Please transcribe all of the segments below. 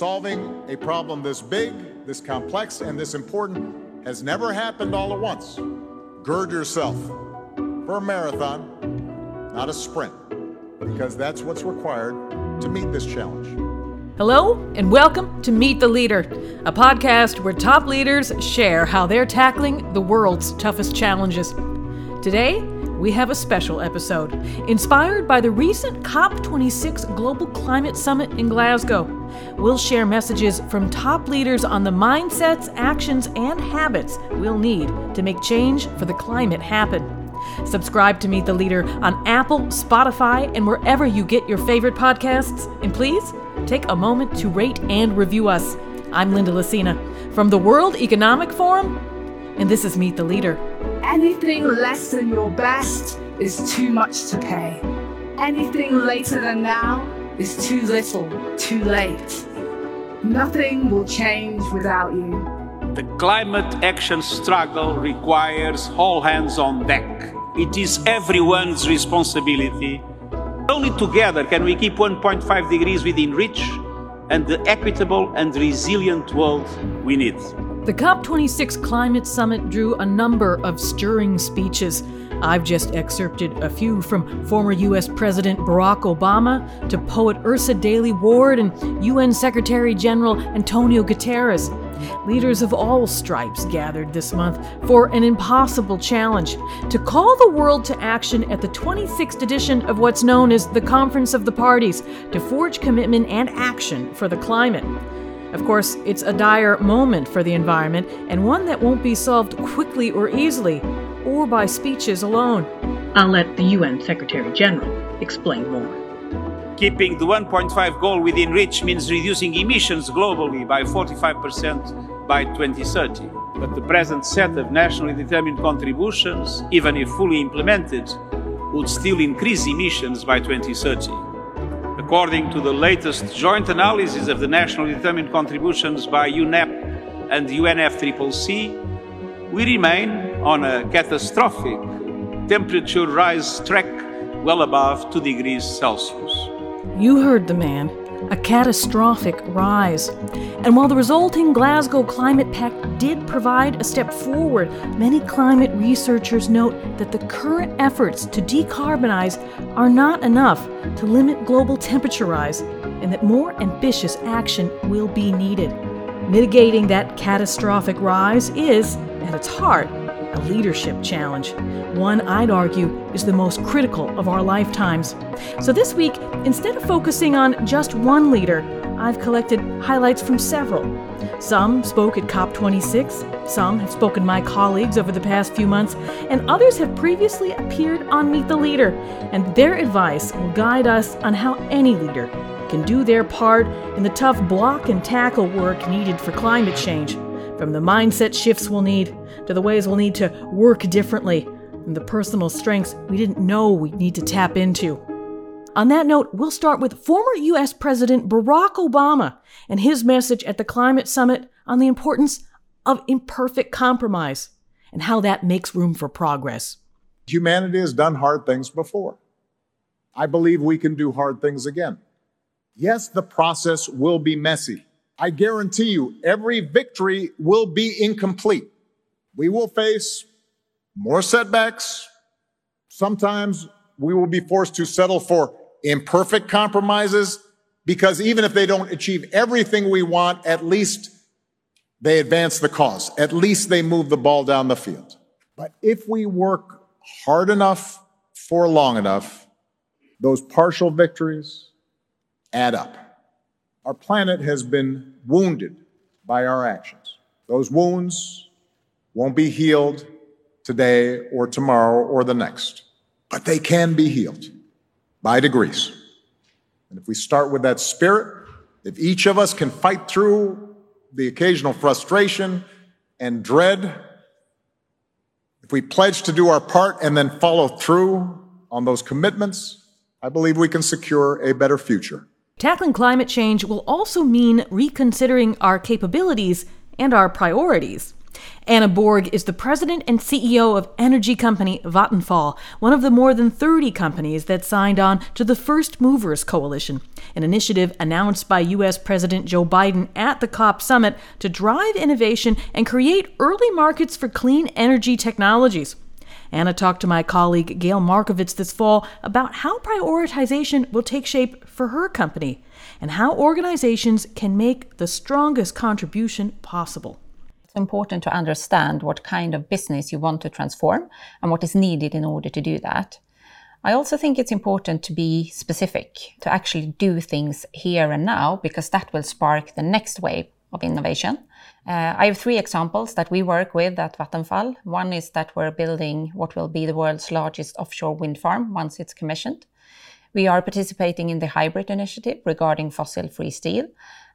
Solving a problem this big, this complex, and this important has never happened all at once. Gird yourself for a marathon, not a sprint, because that's what's required to meet this challenge. Hello, and welcome to Meet the Leader, a podcast where top leaders share how they're tackling the world's toughest challenges. Today, we have a special episode inspired by the recent COP26 Global Climate Summit in Glasgow. We'll share messages from top leaders on the mindsets, actions, and habits we'll need to make change for the climate happen. Subscribe to Meet the Leader on Apple, Spotify, and wherever you get your favorite podcasts. And please take a moment to rate and review us. I'm Linda Lacina from the World Economic Forum, and this is Meet the Leader. Anything less than your best is too much to pay. Anything later than now is too little, too late. Nothing will change without you. The climate action struggle requires all hands on deck. It is everyone's responsibility. Only together can we keep 1.5 degrees within reach and the equitable and resilient world we need. The COP26 Climate Summit drew a number of stirring speeches. I've just excerpted a few from former U.S. President Barack Obama to poet Yrsa Daley Ward and UN Secretary General Antonio Guterres. Leaders of all stripes gathered this month for an impossible challenge to call the world to action at the 26th edition of what's known as the Conference of the Parties to forge commitment and action for the climate. Of course, it's a dire moment for the environment and one that won't be solved quickly or easily, or by speeches alone. I'll let the UN Secretary General explain more. Keeping the 1.5 goal within reach means reducing emissions globally by 45% by 2030. But the present set of nationally determined contributions, even if fully implemented, would still increase emissions by 2030. According to the latest joint analysis of the nationally determined contributions by UNEP and UNFCCC, we remain on a catastrophic temperature rise track well above 2 degrees Celsius. You heard the man. A catastrophic rise. And while the resulting Glasgow Climate Pact did provide a step forward, many climate researchers note that the current efforts to decarbonize are not enough to limit global temperature rise, and that more ambitious action will be needed. Mitigating that catastrophic rise is, at its heart, leadership challenge. One I'd argue is the most critical of our lifetimes. So this week, instead of focusing on just one leader, I've collected highlights from several. Some spoke at COP26, some have spoken my colleagues over the past few months, and others have previously appeared on Meet the Leader, and their advice will guide us on how any leader can do their part in the tough block and tackle work needed for climate change. From the mindset shifts we'll need to the ways we'll need to work differently and the personal strengths we didn't know we'd need to tap into. On that note, we'll start with former U.S. President Barack Obama and his message at the Climate Summit on the importance of imperfect compromise and how that makes room for progress. Humanity has done hard things before. I believe we can do hard things again. Yes, the process will be messy. I guarantee you, every victory will be incomplete. We will face more setbacks. Sometimes we will be forced to settle for imperfect compromises because even if they don't achieve everything we want, at least they advance the cause. At least they move the ball down the field. But if we work hard enough for long enough, those partial victories add up. Our planet has been wounded by our actions. Those wounds won't be healed today or tomorrow or the next, but they can be healed by degrees. And if we start with that spirit, if each of us can fight through the occasional frustration and dread, if we pledge to do our part and then follow through on those commitments, I believe we can secure a better future. Tackling climate change will also mean reconsidering our capabilities and our priorities. Anna Borg is the president and CEO of energy company Vattenfall, one of the more than 30 companies that signed on to the First Movers Coalition, an initiative announced by U.S. President Joe Biden at the COP summit to drive innovation and create early markets for clean energy technologies. Anna talked to my colleague Gayle Markovitz this fall about how prioritization will take shape for her company and how organizations can make the strongest contribution possible. It's important to understand what kind of business you want to transform and what is needed in order to do that. I also think it's important to be specific, to actually do things here and now, because that will spark the next wave of innovation. Uh, I have three examples that we work with at Vattenfall. One is that we're building what will be the world's largest offshore wind farm once it's commissioned. We are participating in the HYBRIT initiative regarding fossil free steel,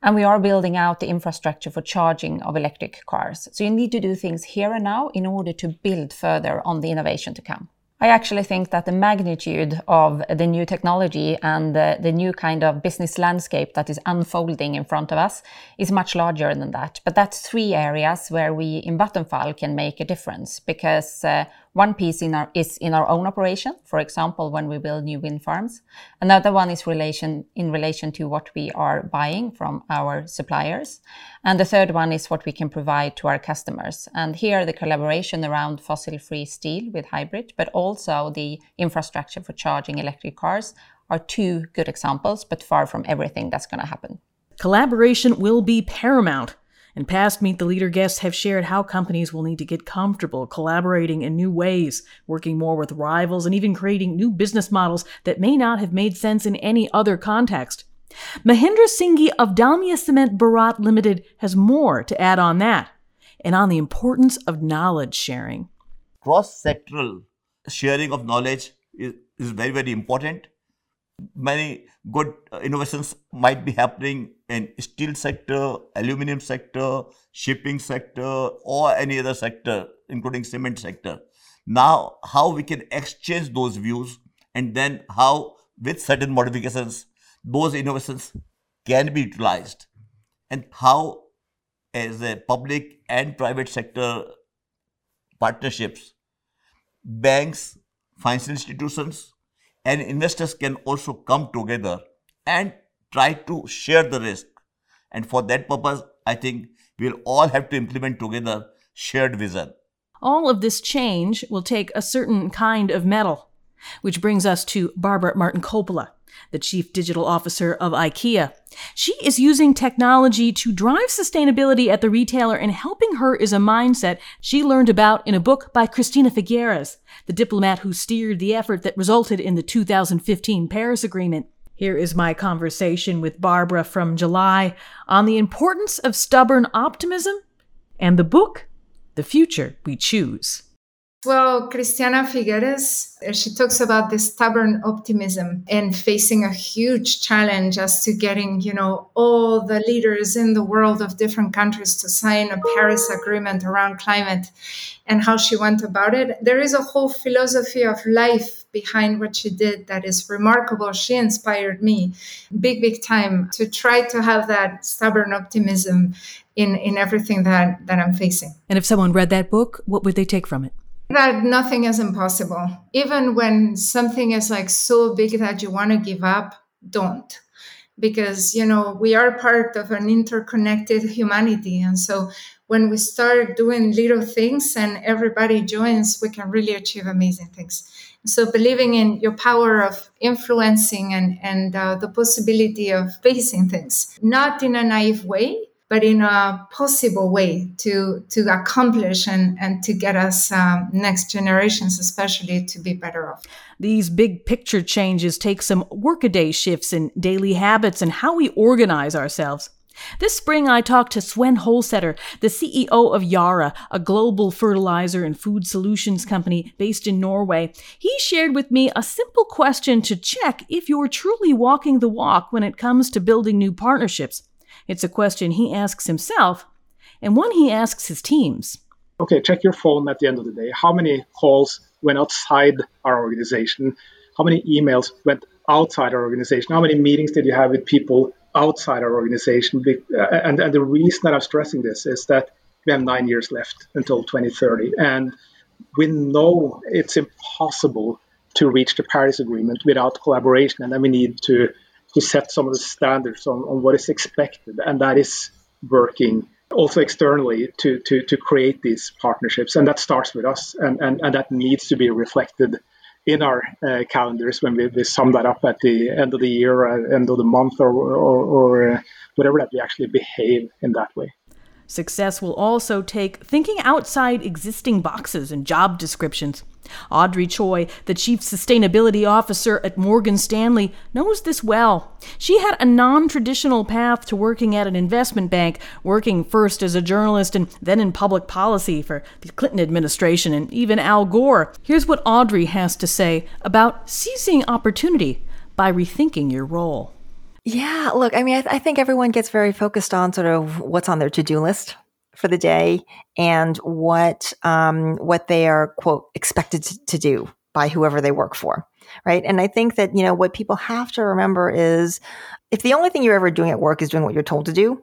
and we are building out the infrastructure for charging of electric cars. So you need to do things here and now in order to build further on the innovation to come. I actually think that the magnitude of the new technology and the, the, new kind of business landscape that is unfolding in front of us is much larger than that. But that's three areas where we in Vattenfall can make a difference because uh, one piece in our, is in our own operation, for example, when we build new wind farms. Another one is relation, in relation to what we are buying from our suppliers. And the third one is what we can provide to our customers. And here, the collaboration around fossil free steel with HYBRIT, but also the infrastructure for charging electric cars are two good examples, but far from everything that's going to happen. Collaboration will be paramount. And past Meet the Leader guests have shared how companies will need to get comfortable collaborating in new ways, working more with rivals, and even creating new business models that may not have made sense in any other context. Mahendra Singhi of Dalmia Cement Bharat Limited has more to add on that and on the importance of knowledge sharing. Cross sectoral sharing of knowledge is, is very, very important many good uh, innovations might be happening in steel sector aluminum sector shipping sector or any other sector including cement sector. Now how we can exchange those views and then how with certain modifications those innovations can be utilized and how as a public and private sector partnerships banks financial institutions and investors can also come together and try to share the risk. And for that purpose, I think we'll all have to implement together shared vision. All of this change will take a certain kind of mettle, which brings us to Barbara Martin Coppola the chief digital officer of IKEA. She is using technology to drive sustainability at the retailer, and helping her is a mindset she learned about in a book by Christiana Figueres, the diplomat who steered the effort that resulted in the 2015 Paris Agreement. Here is my conversation with Barbara from July on the importance of stubborn optimism and the book, The Future We Choose. Well, Cristina Figueres, uh, she talks about the stubborn optimism and facing a huge challenge as to getting, you know, all the leaders in the world of different countries to sign a Paris agreement around climate and how she went about it. There is a whole philosophy of life behind what she did that is remarkable. She inspired me big, big time to try to have that stubborn optimism in, in everything that, that I'm facing. And if someone read that book, what would they take from it? That nothing is impossible. Even when something is like so big that you want to give up, don't. Because, you know, we are part of an interconnected humanity. And so when we start doing little things and everybody joins, we can really achieve amazing things. So believing in your power of influencing and, and uh, the possibility of facing things, not in a naive way, but in a possible way to to accomplish and and to get us um, next generations especially to be better off these big picture changes take some workaday shifts in daily habits and how we organize ourselves this spring, I talked to Svein Holsether, the CEO of Yara, a global fertilizer and food solutions company based in Norway. He shared with me a simple question to check if you're truly walking the walk when it comes to building new partnerships. It's a question he asks himself and one he asks his teams. Okay, check your phone at the end of the day. How many calls went outside our organization? How many emails went outside our organization? How many meetings did you have with people outside our organization? Uh, and, and the reason that I'm stressing this is that We have nine years left until 2030. And we know it's impossible to reach the Paris Agreement without collaboration. And then we need to, to set some of the standards on, on what is expected. And that is working also externally to, to, to create these partnerships. And that starts with us. And, and, and that needs to be reflected in our uh, calendars when we, we, sum that up at the end of the year, uh, end of the month, or, or, or uh, whatever, that we actually behave in that way. Success will also take thinking outside existing boxes and job descriptions. Audrey Choi, the Chief Sustainability Officer at Morgan Stanley, knows this well. She had a non traditional path to working at an investment bank, working first as a journalist and then in public policy for the Clinton administration and even Al Gore. Here's what Audrey has to say about seizing opportunity by rethinking your role. Yeah, look, I mean, I, th- I think everyone gets very focused on sort of what's on their to do list for the day and what um, what they are quote expected to, to do by whoever they work for right? And i think that you know what people have to remember is if the only thing you're ever doing at work is doing what you're told to do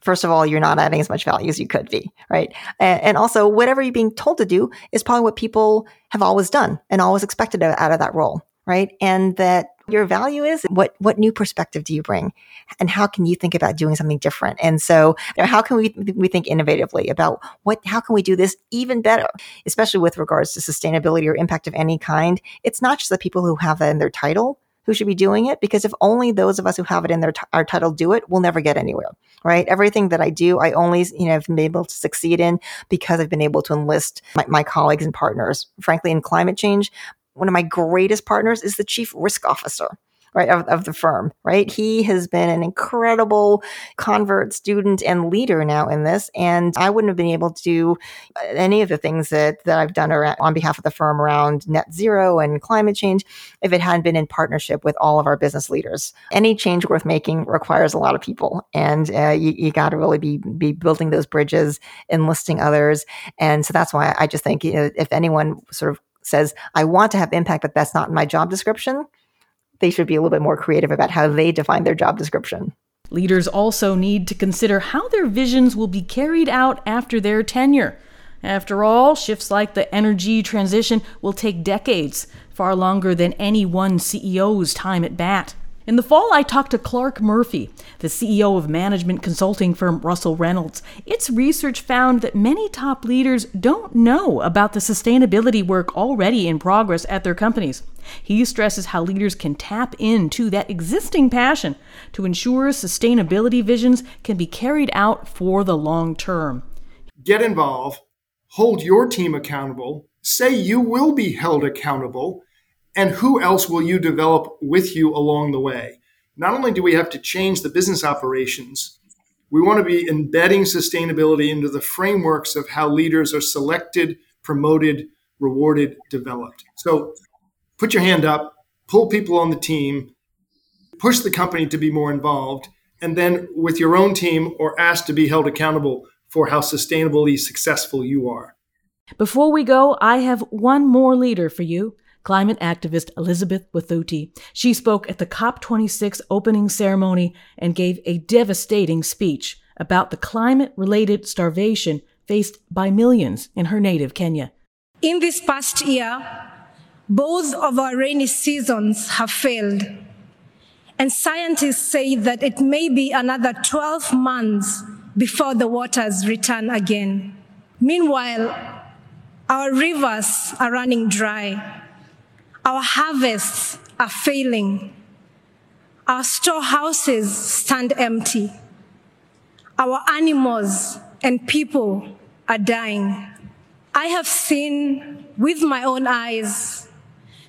first of all you're not adding as much value as you could be right? And, and also whatever you're being told to do is probably what people have always done and always expected out of that role right? And that your value is what what new perspective do you bring? And how can you think about doing something different? And so you know, how can we we think innovatively about what how can we do this even better? Especially with regards to sustainability or impact of any kind it's not just the people who have that in their title who should be doing it because if only those of us who have it in their t- our title do it we'll never get anywhere right? Everything that i do i only you know have been able to succeed in because i've been able to enlist my, my colleagues and partners frankly in climate change one of my greatest partners is the chief risk officer right of, of the firm right? He has been an incredible convert student and leader now in this and i wouldn't have been able to do any of the things that, that i've done around, on behalf of the firm around net zero and climate change if it hadn't been in partnership with all of our business leaders. Any change worth making requires a lot of people and uh, you, you got to really be be building those bridges enlisting others and so that's why i just think you know, if anyone sort of says, I want to have impact, but that's not in my job description, they should be a little bit more creative about how they define their job description. Leaders also need to consider how their visions will be carried out after their tenure. After all, shifts like the energy transition will take decades, far longer than any one CEO's time at bat. In the fall, I talked to Clarke Murphy, the CEO of management consulting firm Russell Reynolds. Its research found that many top leaders don't know about the sustainability work already in progress at their companies. He stresses how leaders can tap into that existing passion to ensure sustainability visions can be carried out for the long term. Get involved, hold your team accountable, say you will be held accountable and who else will you develop with you along the way? Not only do we have to change the business operations, we want to be embedding sustainability into the frameworks of how leaders are selected, promoted, rewarded, developed. So put your hand up, pull people on the team, push the company to be more involved, and then with your own team or ask to be held accountable for how sustainably successful you are. Before we go, I have one more leader for you climate activist Elizabeth Wathuti. She spoke at the COP26 opening ceremony and gave a devastating speech about the climate related starvation faced by millions in her native Kenya. In this past year, both of our rainy seasons have failed. And scientists say that it may be another 12 months before the waters return again. Meanwhile, our rivers are running dry. Our harvests are failing. Our storehouses stand empty. Our animals and people are dying. I have seen with my own eyes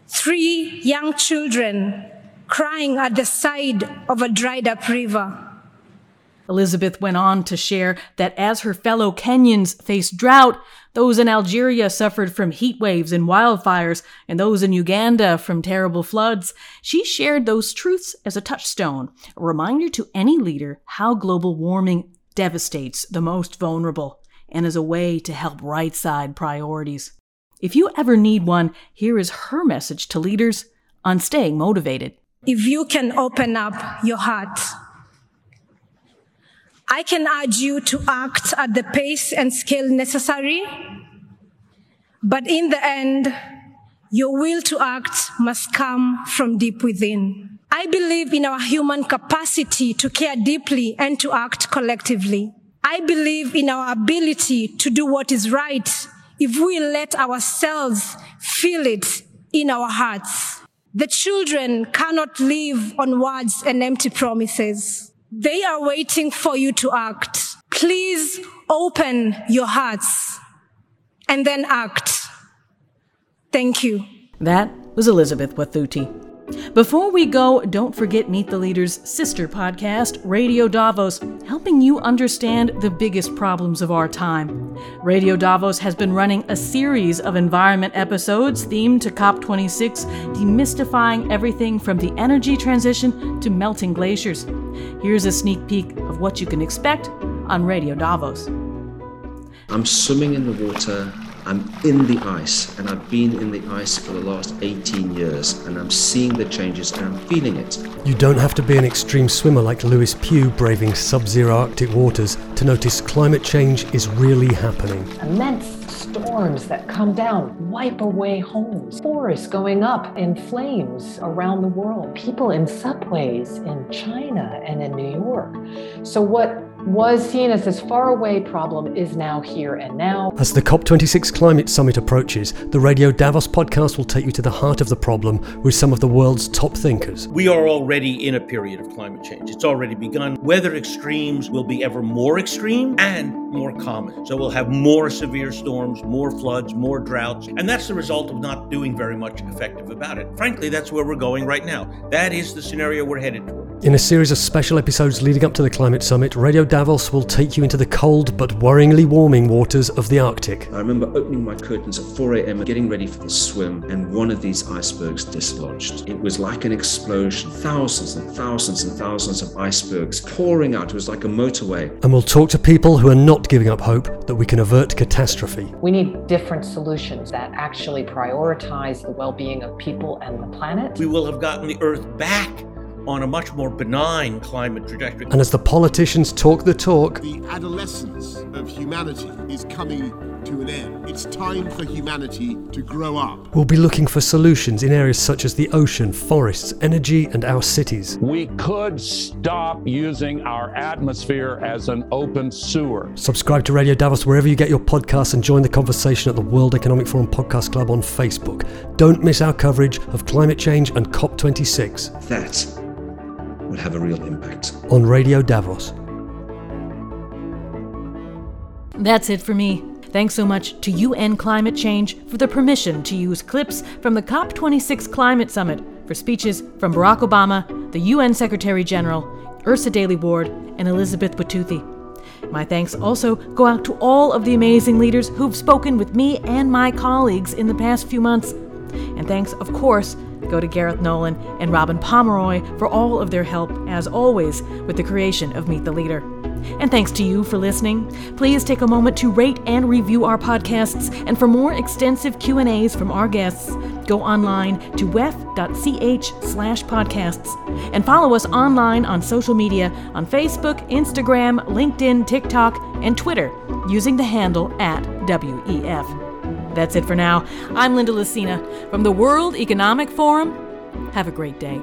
three young children crying at the side of a dried up river. Elizabeth went on to share that as her fellow Kenyans faced drought, those in Algeria suffered from heat waves and wildfires, and those in Uganda from terrible floods. She shared those truths as a touchstone, a reminder to any leader how global warming devastates the most vulnerable, and as a way to help right side priorities. If you ever need one, here is her message to leaders on staying motivated. If you can open up your heart, I can urge you to act at the pace and scale necessary, but in the end, your will to act must come from deep within. I believe in our human capacity to care deeply and to act collectively. I believe in our ability to do what is right if we let ourselves feel it in our hearts. The children cannot live on words and empty promises. They are waiting for you to act. Please open your hearts and then act. Thank you. That was Elizabeth Wathuti. Before we go, don't forget Meet the Leader's sister podcast, Radio Davos, helping you understand the biggest problems of our time. Radio Davos has been running a series of environment episodes themed to COP26, demystifying everything from the energy transition to melting glaciers. Here's a sneak peek of what you can expect on Radio Davos. I'm swimming in the water I'm in the ice and I've been in the ice for the last 18 years and I'm seeing the changes and I'm feeling it. You don't have to be an extreme swimmer like Lewis Pugh braving sub zero Arctic waters to notice climate change is really happening. Immense storms that come down wipe away homes, forests going up in flames around the world, people in subways in China and in New York. So, what was seen as this faraway problem is now here and now. As the COP26 climate summit approaches, the Radio Davos podcast will take you to the heart of the problem with some of the world's top thinkers. We are already in a period of climate change. It's already begun. Weather extremes will be ever more extreme and more common. So we'll have more severe storms, more floods, more droughts, and that's the result of not doing very much effective about it. Frankly, that's where we're going right now. That is the scenario we're headed toward. In a series of special episodes leading up to the climate summit, Radio Davos will take you into the cold but worryingly warming waters of the Arctic. I remember opening my curtains at 4 a.m., getting ready for the swim, and one of these icebergs dislodged. It was like an explosion. Thousands and thousands and thousands of icebergs pouring out. It was like a motorway. And we'll talk to people who are not giving up hope that we can avert catastrophe. We need different solutions that actually prioritize the well being of people and the planet. We will have gotten the Earth back on a much more benign climate trajectory. And as the politicians talk the talk, the adolescence of humanity is coming to an end. It's time for humanity to grow up. We'll be looking for solutions in areas such as the ocean, forests, energy, and our cities. We could stop using our atmosphere as an open sewer. Subscribe to Radio Davos wherever you get your podcasts and join the conversation at the World Economic Forum Podcast Club on Facebook. Don't miss our coverage of climate change and COP26. That will have a real impact. On Radio Davos. That's it for me. Thanks so much to UN Climate Change for the permission to use clips from the COP26 Climate Summit for speeches from Barack Obama, the UN Secretary General, Yrsa Daley Ward, and Elizabeth Wathuti. My thanks also go out to all of the amazing leaders who've spoken with me and my colleagues in the past few months. And thanks, of course, go to Gareth Nolan and Robin Pomeroy for all of their help, as always, with the creation of Meet the Leader. And thanks to you for listening. Please take a moment to rate and review our podcasts, and for more extensive Q&As from our guests, go online to wef.ch slash podcasts and follow us online on social media on Facebook, Instagram, LinkedIn, TikTok, and Twitter using the handle at WEF. That's it for now. I'm Linda Lacina from the World Economic Forum. Have a great day.